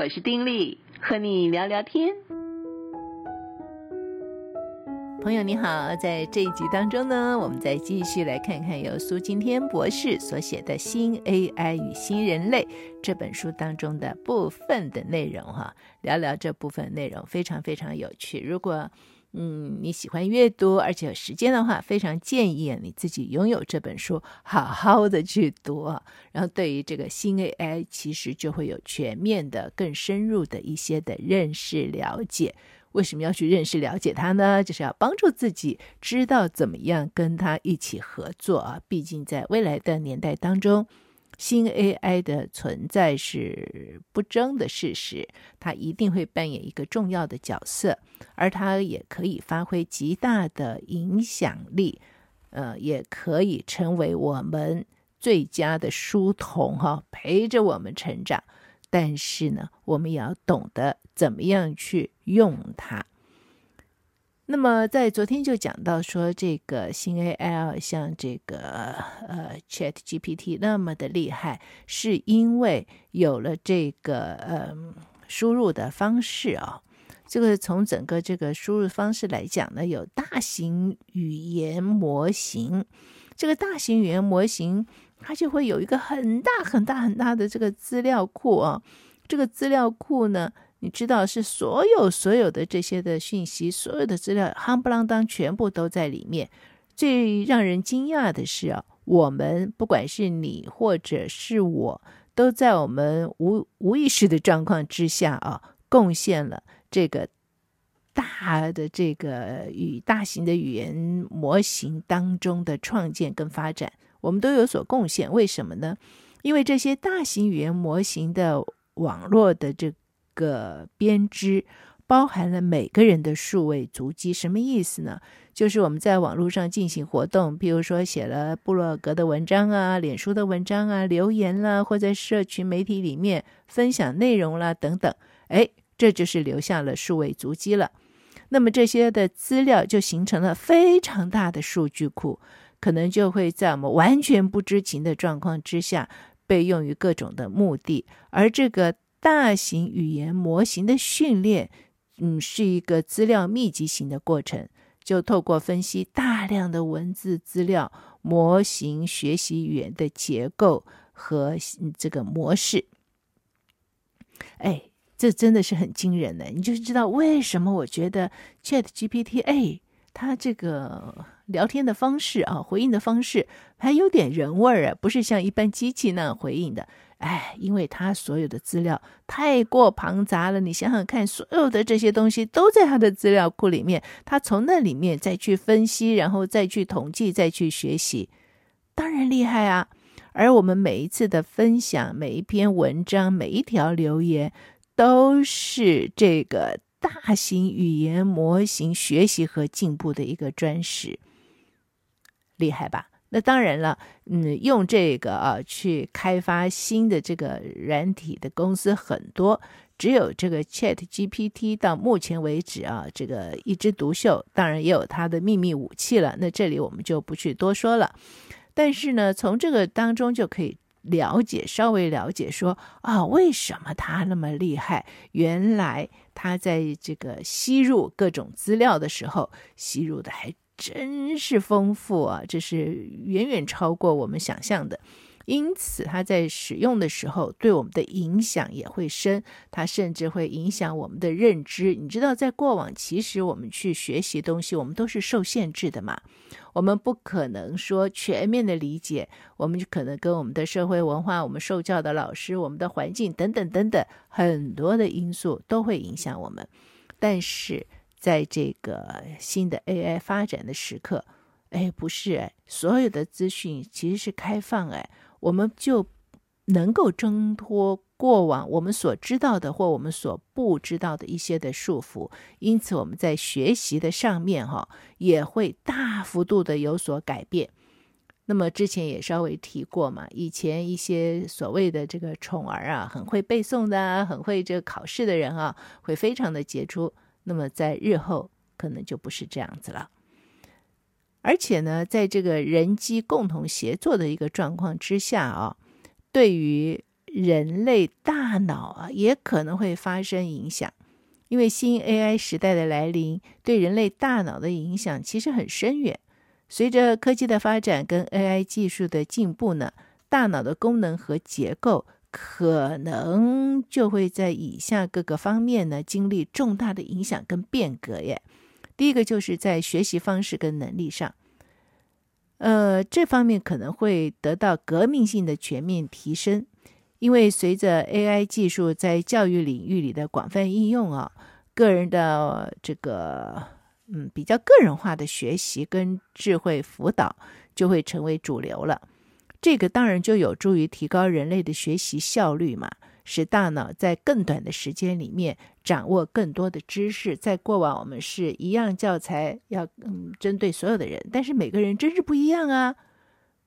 我是丁力，和你聊聊天。朋友你好，在这一集当中呢，我们再继续来看看由苏今天博士所写的《新 AI 与新人类》这本书当中的部分的内容哈，聊聊这部分内容非常非常有趣。如果嗯，你喜欢阅读，而且有时间的话，非常建议你自己拥有这本书，好好的去读。然后对于这个新 AI，其实就会有全面的、更深入的一些的认识了解。为什么要去认识了解它呢？就是要帮助自己知道怎么样跟它一起合作啊。毕竟在未来的年代当中，新 AI 的存在是不争的事实，它一定会扮演一个重要的角色，而它也可以发挥极大的影响力，呃，也可以成为我们最佳的书童哈，陪着我们成长。但是呢，我们也要懂得怎么样去用它。那么在昨天就讲到说，这个新 AI 像这个呃 ChatGPT 那么的厉害，是因为有了这个呃输入的方式啊。这个从整个这个输入方式来讲呢，有大型语言模型。这个大型语言模型它就会有一个很大很大很大的这个资料库啊。这个资料库呢，你知道是所有所有的这些的讯息，所有的资料，夯不啷当全部都在里面。最让人惊讶的是啊，我们不管是你或者是我，都在我们无无意识的状况之下啊，贡献了这个大的这个与大型的语言模型当中的创建跟发展，我们都有所贡献。为什么呢？因为这些大型语言模型的网络的这个。编织包含了每个人的数位足迹，什么意思呢？就是我们在网络上进行活动，比如说写了部落格的文章啊、脸书的文章啊、留言啦，或在社群媒体里面分享内容啦等等，哎，这就是留下了数位足迹了。那么这些的资料就形成了非常大的数据库，可能就会在我们完全不知情的状况之下被用于各种的目的，而这个。大型语言模型的训练，嗯，是一个资料密集型的过程。就透过分析大量的文字资料，模型学习语言的结构和这个模式。哎，这真的是很惊人的。你就知道为什么我觉得 ChatGPT，哎，他这个聊天的方式啊，回应的方式还有点人味儿啊，不是像一般机器那样回应的。哎，因为他所有的资料太过庞杂了，你想想看，所有的这些东西都在他的资料库里面，他从那里面再去分析，然后再去统计，再去学习，当然厉害啊。而我们每一次的分享，每一篇文章，每一条留言，都是这个大型语言模型学习和进步的一个专使，厉害吧？那当然了，嗯，用这个啊去开发新的这个软体的公司很多，只有这个 ChatGPT 到目前为止啊，这个一枝独秀。当然也有它的秘密武器了，那这里我们就不去多说了。但是呢，从这个当中就可以了解，稍微了解说啊，为什么他那么厉害？原来他在这个吸入各种资料的时候，吸入的还。真是丰富啊！这是远远超过我们想象的，因此它在使用的时候对我们的影响也会深，它甚至会影响我们的认知。你知道，在过往，其实我们去学习东西，我们都是受限制的嘛，我们不可能说全面的理解，我们就可能跟我们的社会文化、我们受教的老师、我们的环境等等等等很多的因素都会影响我们，但是。在这个新的 AI 发展的时刻，哎，不是哎，所有的资讯其实是开放哎，我们就能够挣脱过往我们所知道的或我们所不知道的一些的束缚，因此我们在学习的上面哈也会大幅度的有所改变。那么之前也稍微提过嘛，以前一些所谓的这个宠儿啊，很会背诵的，很会这个考试的人啊，会非常的杰出。那么在日后可能就不是这样子了，而且呢，在这个人机共同协作的一个状况之下啊，对于人类大脑啊，也可能会发生影响。因为新 AI 时代的来临，对人类大脑的影响其实很深远。随着科技的发展跟 AI 技术的进步呢，大脑的功能和结构可能就会在以下各个方面呢经历重大的影响跟变革耶。第一个就是在学习方式跟能力上，呃，这方面可能会得到革命性的全面提升，因为随着 AI 技术在教育领域里的广泛应用啊，个人的这个。嗯，比较个人化的学习跟智慧辅导就会成为主流了。这个当然就有助于提高人类的学习效率嘛，使大脑在更短的时间里面掌握更多的知识。在过往，我们是一样教材要嗯针对所有的人，但是每个人真是不一样啊。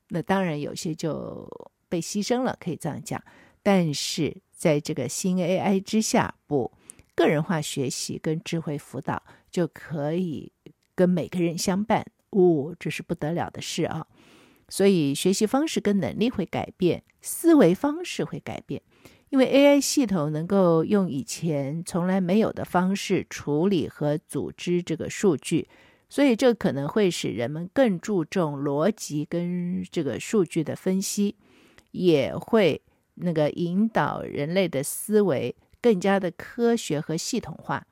那当然有些就被牺牲了，可以这样讲。但是在这个新 AI 之下，不。个人化学习跟智慧辅导就可以跟每个人相伴，哦，这是不得了的事啊！所以学习方式跟能力会改变，思维方式会改变，因为 AI 系统能够用以前从来没有的方式处理和组织这个数据，所以这可能会使人们更注重逻辑跟这个数据的分析，也会那个引导人类的思维。更加的科学和系统化。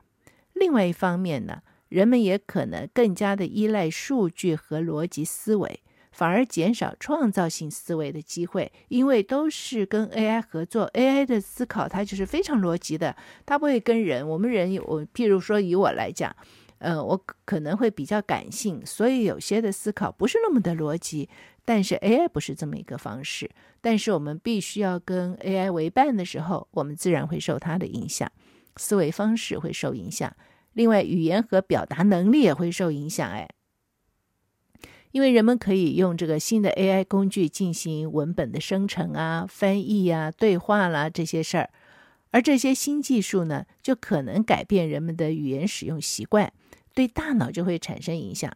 另外一方面呢，人们也可能更加的依赖数据和逻辑思维，反而减少创造性思维的机会，因为都是跟 AI 合作，AI 的思考它就是非常逻辑的，它不会跟人。我们人有，譬如说以我来讲，呃，我可能会比较感性，所以有些的思考不是那么的逻辑。但是 AI 不是这么一个方式，但是我们必须要跟 AI 为伴的时候，我们自然会受它的影响，思维方式会受影响，另外语言和表达能力也会受影响。哎，因为人们可以用这个新的 AI 工具进行文本的生成啊、翻译啊、对话啦这些事儿，而这些新技术呢，就可能改变人们的语言使用习惯，对大脑就会产生影响。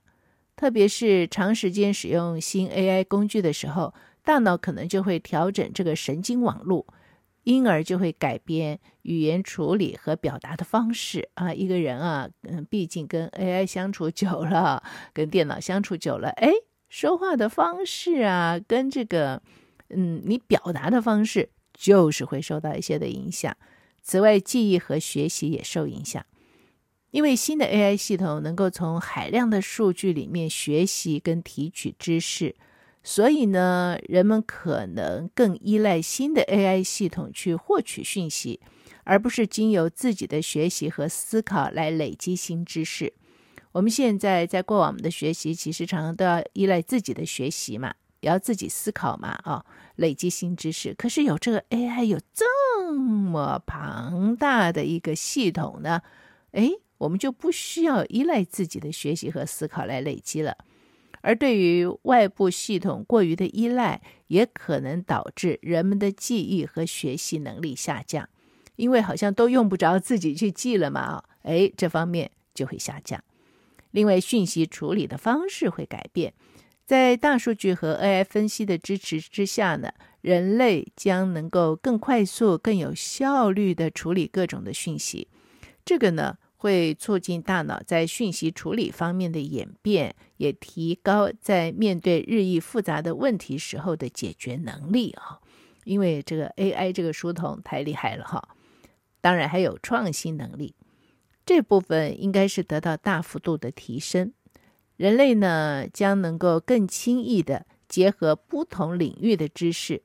特别是长时间使用新 AI 工具的时候，大脑可能就会调整这个神经网络，因而就会改变语言处理和表达的方式啊。一个人啊，嗯，毕竟跟 AI 相处久了，跟电脑相处久了，哎，说话的方式啊，跟这个，嗯，你表达的方式，就是会受到一些的影响。此外，记忆和学习也受影响。因为新的 AI 系统能够从海量的数据里面学习跟提取知识，所以呢，人们可能更依赖新的 AI 系统去获取讯息，而不是经由自己的学习和思考来累积新知识。我们现在在过往的学习，其实常常都要依赖自己的学习嘛，也要自己思考嘛，啊、累积新知识。可是有这个 AI 有这么庞大的一个系统呢，哎。我们就不需要依赖自己的学习和思考来累积了，而对于外部系统过于的依赖，也可能导致人们的记忆和学习能力下降，因为好像都用不着自己去记了嘛，啊哎，这方面就会下降。另外，讯息处理的方式会改变，在大数据和 AI 分析的支持之下呢，人类将能够更快速、更有效率地处理各种的讯息。这个呢，会促进大脑在讯息处理方面的演变，也提高在面对日益复杂的问题时候的解决能力啊。因为这个 AI 这个书童太厉害了哈。当然还有创新能力，这部分应该是得到大幅度的提升。人类呢，将能够更轻易的结合不同领域的知识，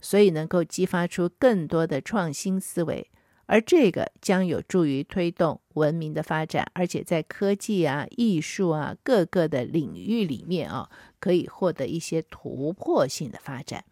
所以能够激发出更多的创新思维。而这个将有助于推动文明的发展，而且在科技啊、艺术啊各个的领域里面啊，可以获得一些突破性的发展。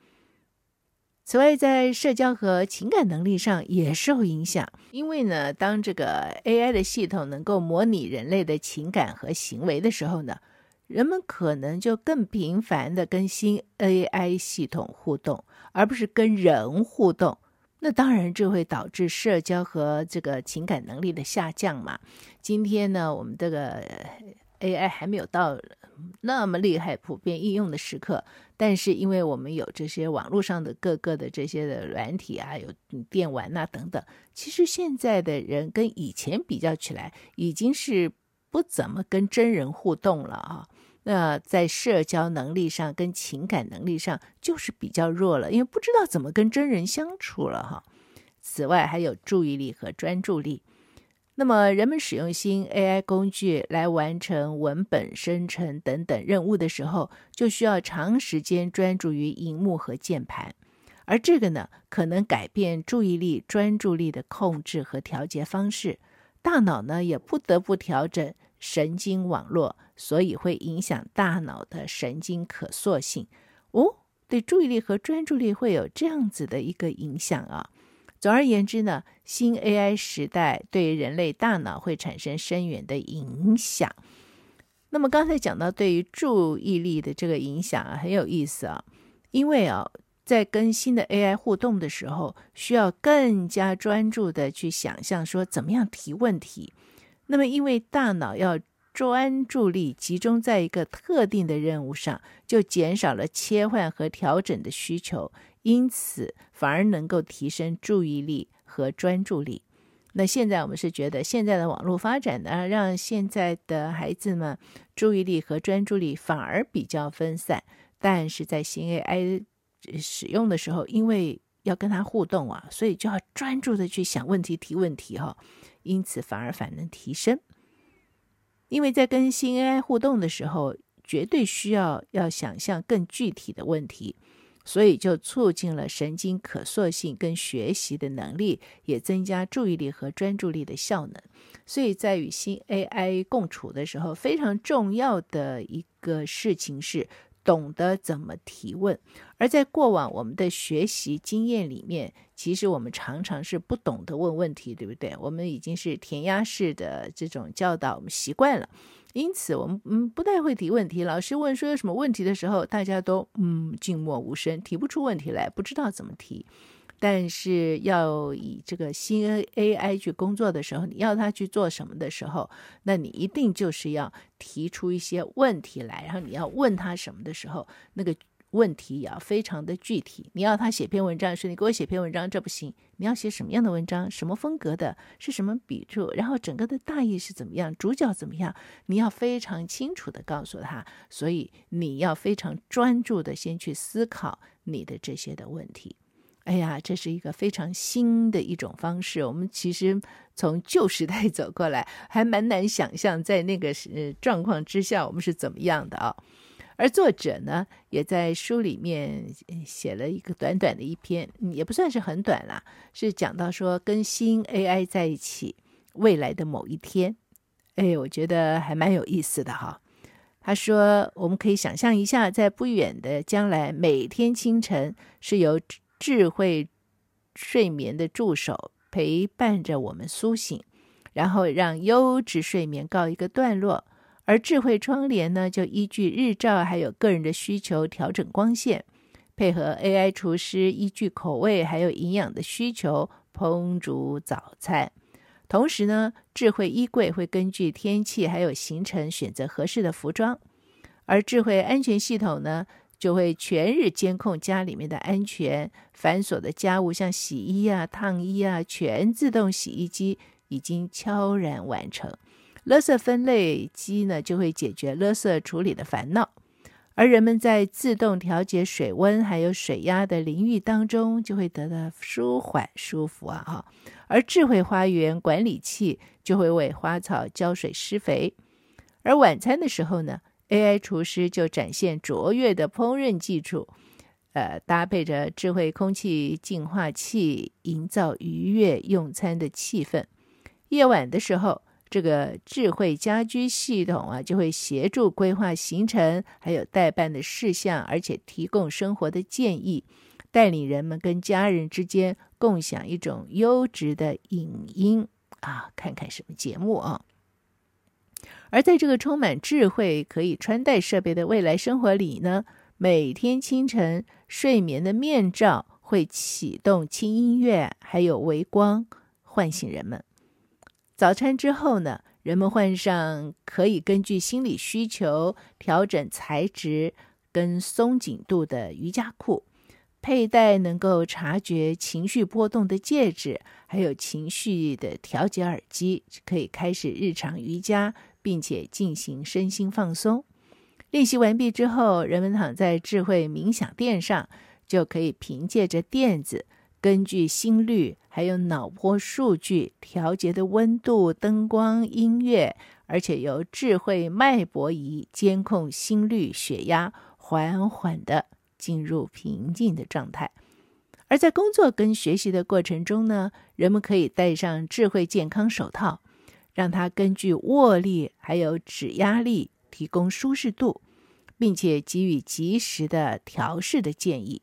此外，在社交和情感能力上也受影响，因为呢，当这个 AI 的系统能够模拟人类的情感和行为的时候呢，人们可能就更频繁地跟新 AI 系统互动，而不是跟人互动。那当然，这会导致社交和这个情感能力的下降嘛。今天呢，我们这个 AI 还没有到那么厉害、普遍应用的时刻，但是因为我们有这些网络上的各个的这些的软体啊，有电玩啊等等，其实现在的人跟以前比较起来，已经是不怎么跟真人互动了啊。那在社交能力上跟情感能力上就是比较弱了，因为不知道怎么跟真人相处了哈。此外，还有注意力和专注力。那么，人们使用新 AI 工具来完成文本生成等等任务的时候，就需要长时间专注于荧幕和键盘，而这个呢，可能改变注意力、专注力的控制和调节方式。大脑呢，也不得不调整神经网络，所以会影响大脑的神经可塑性。哦，对注意力和专注力会有这样子的一个影响啊。总而言之呢，新 AI 时代对人类大脑会产生深远的影响。那么刚才讲到对于注意力的这个影响啊，很有意思啊，因为啊，在跟新的 AI 互动的时候，需要更加专注的去想象说怎么样提问题。那么因为大脑要专注力集中在一个特定的任务上，就减少了切换和调整的需求。因此，反而能够提升注意力和专注力。那现在我们是觉得，现在的网络发展呢，让现在的孩子们注意力和专注力反而比较分散。但是在新 AI 使用的时候，因为要跟他互动啊，所以就要专注的去想问题、提问题哈。因此，反而反能提升。因为在跟新 AI 互动的时候，绝对需要要想象更具体的问题。所以就促进了神经可塑性跟学习的能力，也增加注意力和专注力的效能。所以在与新 AI 共处的时候，非常重要的一个事情是懂得怎么提问。而在过往我们的学习经验里面，其实我们常常是不懂得问问题，对不对？我们已经是填鸭式的这种教导，我们习惯了。因此，我们嗯不太会提问题。老师问说有什么问题的时候，大家都嗯静默无声，提不出问题来，不知道怎么提。但是要以这个新 AI 去工作的时候，你要他去做什么的时候，那你一定就是要提出一些问题来，然后你要问他什么的时候，那个。问题也要非常的具体。你要他写篇文章，说你给我写篇文章，这不行。你要写什么样的文章，什么风格的，是什么笔触，然后整个的大意是怎么样，主角怎么样，你要非常清楚的告诉他。所以你要非常专注的先去思考你的这些的问题。哎呀，这是一个非常新的一种方式。我们其实从旧时代走过来，还蛮难想象在那个时状况之下我们是怎么样的啊。而作者呢，也在书里面写了一个短短的一篇，也不算是很短啦，是讲到说跟新 AI 在一起未来的某一天，哎，我觉得还蛮有意思的哈。他说，我们可以想象一下，在不远的将来，每天清晨是由智慧睡眠的助手陪伴着我们苏醒，然后让优质睡眠告一个段落。而智慧窗帘呢，就依据日照还有个人的需求调整光线，配合 AI 厨师依据口味还有营养的需求烹煮早餐。同时呢，智慧衣柜会根据天气还有行程选择合适的服装，而智慧安全系统呢，就会全日监控家里面的安全。繁琐的家务像洗衣啊、烫衣啊，全自动洗衣机已经悄然完成。垃圾分类机呢，就会解决垃圾处理的烦恼，而人们在自动调节水温还有水压的淋浴当中，就会得到舒缓舒服啊哈。而智慧花园管理器就会为花草浇水施肥，而晚餐的时候呢，AI 厨师就展现卓越的烹饪技术，呃，搭配着智慧空气净化器，营造愉悦用餐的气氛。夜晚的时候，这个智慧家居系统啊，就会协助规划行程，还有待办的事项，而且提供生活的建议，带领人们跟家人之间共享一种优质的影音啊，看看什么节目啊。而在这个充满智慧可以穿戴设备的未来生活里呢，每天清晨睡眠的面罩会启动轻音乐，还有微光，唤醒人们。早餐之后呢，人们换上可以根据心理需求调整材质跟松紧度的瑜伽裤，佩戴能够察觉情绪波动的戒指，还有情绪的调节耳机，可以开始日常瑜伽，并且进行身心放松。练习完毕之后，人们躺在智慧冥想垫上，就可以凭借着垫子。根据心率还有脑波数据调节的温度、灯光、音乐，而且由智慧脉搏仪监控心率、血压，缓缓的进入平静的状态。而在工作跟学习的过程中呢，人们可以戴上智慧健康手套，让它根据握力还有指压力提供舒适度，并且给予及时的调试的建议。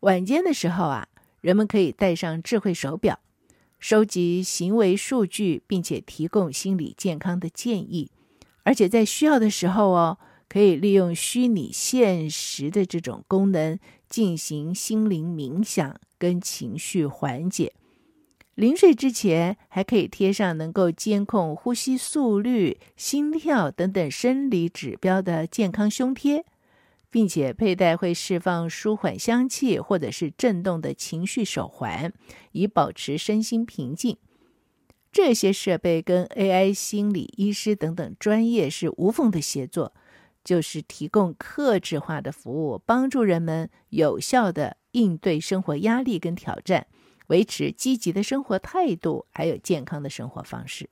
晚间的时候啊。人们可以戴上智慧手表，收集行为数据，并且提供心理健康的建议。而且在需要的时候哦，可以利用虚拟现实的这种功能进行心灵冥想跟情绪缓解。临睡之前，还可以贴上能够监控呼吸速率、心跳等等生理指标的健康胸贴。并且佩戴会释放舒缓香气或者是震动的情绪手环，以保持身心平静。这些设备跟 AI 心理医师等等专业是无缝的协作，就是提供克制化的服务，帮助人们有效地应对生活压力跟挑战，维持积极的生活态度，还有健康的生活方式。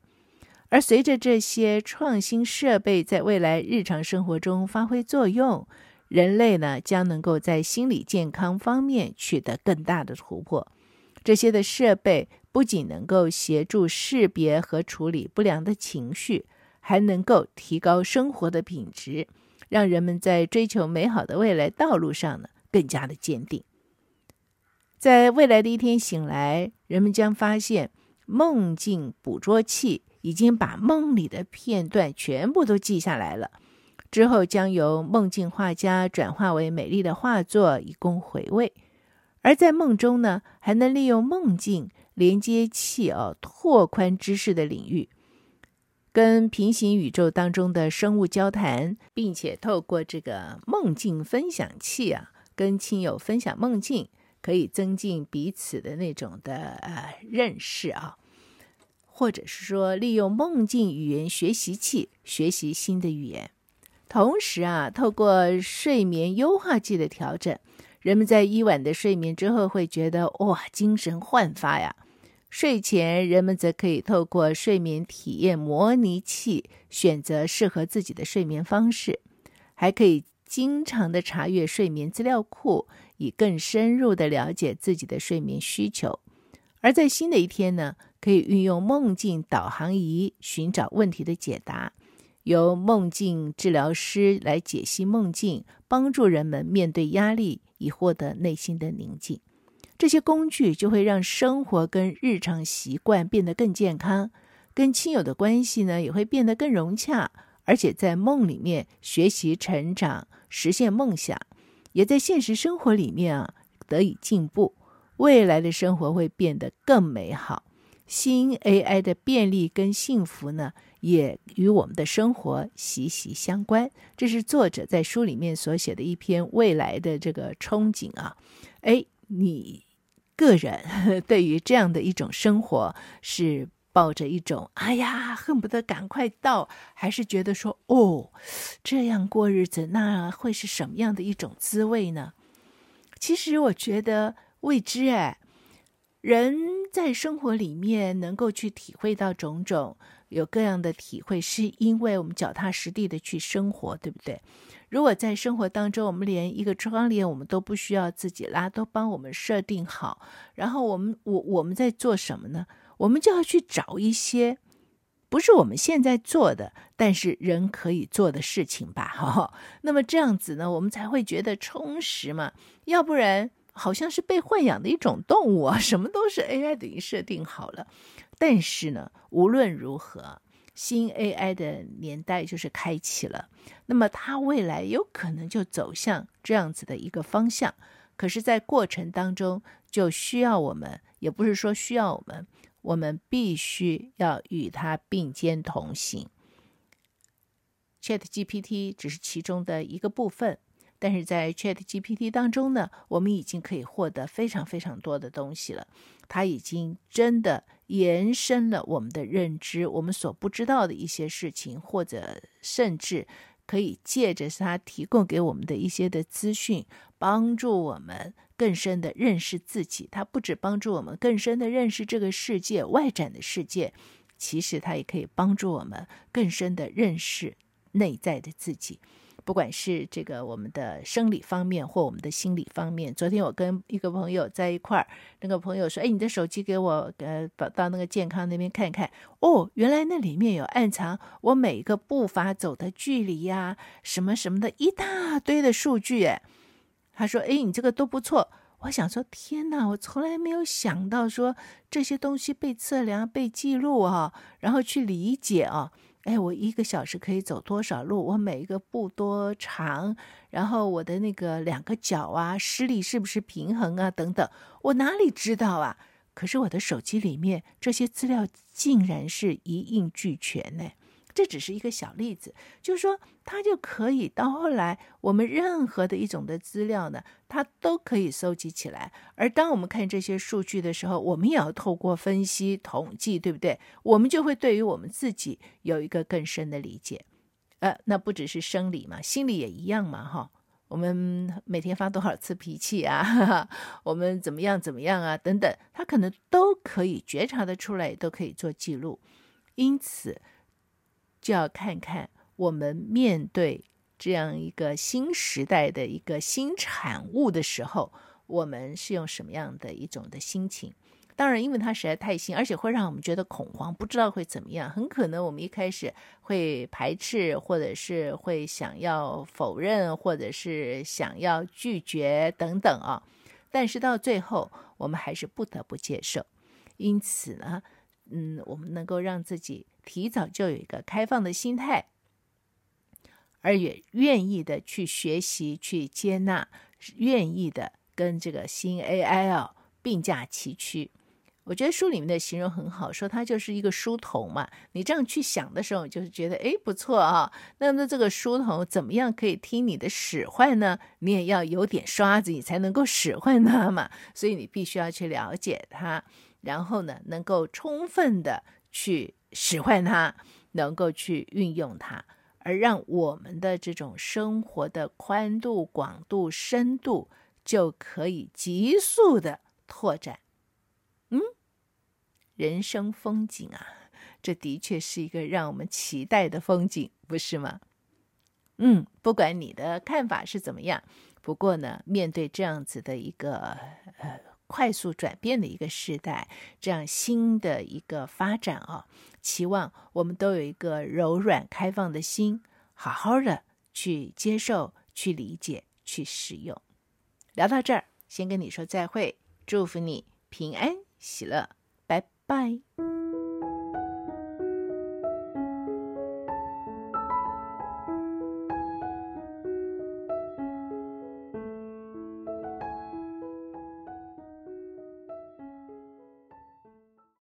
而随着这些创新设备在未来日常生活中发挥作用，人类呢，将能够在心理健康方面取得更大的突破。这些的设备不仅能够协助识别和处理不良的情绪，还能够提高生活的品质，让人们在追求美好的未来道路上呢，更加的坚定。在未来的一天醒来，人们将发现梦境捕捉器已经把梦里的片段全部都记下来了。之后将由梦境画家转化为美丽的画作，以供回味。而在梦中呢，还能利用梦境连接器哦，拓宽知识的领域，跟平行宇宙当中的生物交谈，并且透过这个梦境分享器啊，跟亲友分享梦境，可以增进彼此的那种的呃认识啊，或者是说利用梦境语言学习器学习新的语言。同时啊，透过睡眠优化剂的调整，人们在一晚的睡眠之后会觉得哇，精神焕发呀。睡前，人们则可以透过睡眠体验模拟器选择适合自己的睡眠方式，还可以经常的查阅睡眠资料库，以更深入的了解自己的睡眠需求。而在新的一天呢，可以运用梦境导航仪寻找问题的解答。由梦境治疗师来解析梦境，帮助人们面对压力，以获得内心的宁静。这些工具就会让生活跟日常习惯变得更健康，跟亲友的关系呢也会变得更融洽，而且在梦里面学习成长，实现梦想，也在现实生活里面啊得以进步。未来的生活会变得更美好。新 AI 的便利跟幸福呢，也与我们的生活息息相关。这是作者在书里面所写的一篇未来的这个憧憬啊。哎，你个人 对于这样的一种生活，是抱着一种哎呀，恨不得赶快到，还是觉得说哦，这样过日子，那会是什么样的一种滋味呢？其实我觉得未知哎，人在生活里面能够去体会到种种。有各样的体会，是因为我们脚踏实地的去生活，对不对？如果在生活当中，我们连一个窗帘我们都不需要自己拉，都帮我们设定好，然后我们我我们在做什么呢？我们就要去找一些不是我们现在做的，但是人可以做的事情吧，哈。那么这样子呢，我们才会觉得充实嘛。要不然，好像是被豢养的一种动物啊，什么都是 AI 等于设定好了。但是呢，无论如何，新 AI 的年代就是开启了。那么它未来有可能就走向这样子的一个方向。可是，在过程当中，就需要我们，也不是说需要我们，我们必须要与它并肩同行。ChatGPT 只是其中的一个部分，但是在 ChatGPT 当中呢，我们已经可以获得非常非常多的东西了。它已经真的延伸了我们的认知，我们所不知道的一些事情，或者甚至可以借着它提供给我们的一些的资讯，帮助我们更深的认识自己。它不只帮助我们更深的认识这个世界，外展的世界，其实它也可以帮助我们更深的认识。内在的自己，不管是这个我们的生理方面或我们的心理方面。昨天我跟一个朋友在一块儿，那个朋友说：“哎，你的手机给我，呃，到到那个健康那边看看。哦，原来那里面有暗藏我每一个步伐走的距离呀，什么什么的一大堆的数据。”哎，他说：“哎，你这个都不错。”我想说：“天哪，我从来没有想到说这些东西被测量、被记录啊，然后去理解啊。”哎，我一个小时可以走多少路？我每一个步多长？然后我的那个两个脚啊，施力是不是平衡啊？等等，我哪里知道啊？可是我的手机里面这些资料竟然是一应俱全呢。这只是一个小例子，就是说，它就可以到后来，我们任何的一种的资料呢，它都可以搜集起来。而当我们看这些数据的时候，我们也要透过分析统计，对不对？我们就会对于我们自己有一个更深的理解。呃，那不只是生理嘛，心理也一样嘛，哈。我们每天发多少次脾气啊？哈哈，我们怎么样怎么样啊？等等，它可能都可以觉察得出来，都可以做记录。因此。就要看看我们面对这样一个新时代的一个新产物的时候，我们是用什么样的一种的心情？当然，因为它实在太新，而且会让我们觉得恐慌，不知道会怎么样。很可能我们一开始会排斥，或者是会想要否认，或者是想要拒绝等等啊。但是到最后，我们还是不得不接受。因此呢，嗯，我们能够让自己。提早就有一个开放的心态，而也愿意的去学习、去接纳，愿意的跟这个新 AI 啊并驾齐驱。我觉得书里面的形容很好，说它就是一个书童嘛。你这样去想的时候，就是觉得哎不错啊。那么这个书童怎么样可以听你的使唤呢？你也要有点刷子，你才能够使唤它嘛。所以你必须要去了解它，然后呢，能够充分的去。使唤它，能够去运用它，而让我们的这种生活的宽度、广度、深度就可以急速的拓展。嗯，人生风景啊，这的确是一个让我们期待的风景，不是吗？嗯，不管你的看法是怎么样，不过呢，面对这样子的一个呃。快速转变的一个时代，这样新的一个发展啊，期望我们都有一个柔软开放的心，好好的去接受、去理解、去使用。聊到这儿，先跟你说再会，祝福你平安喜乐，拜拜。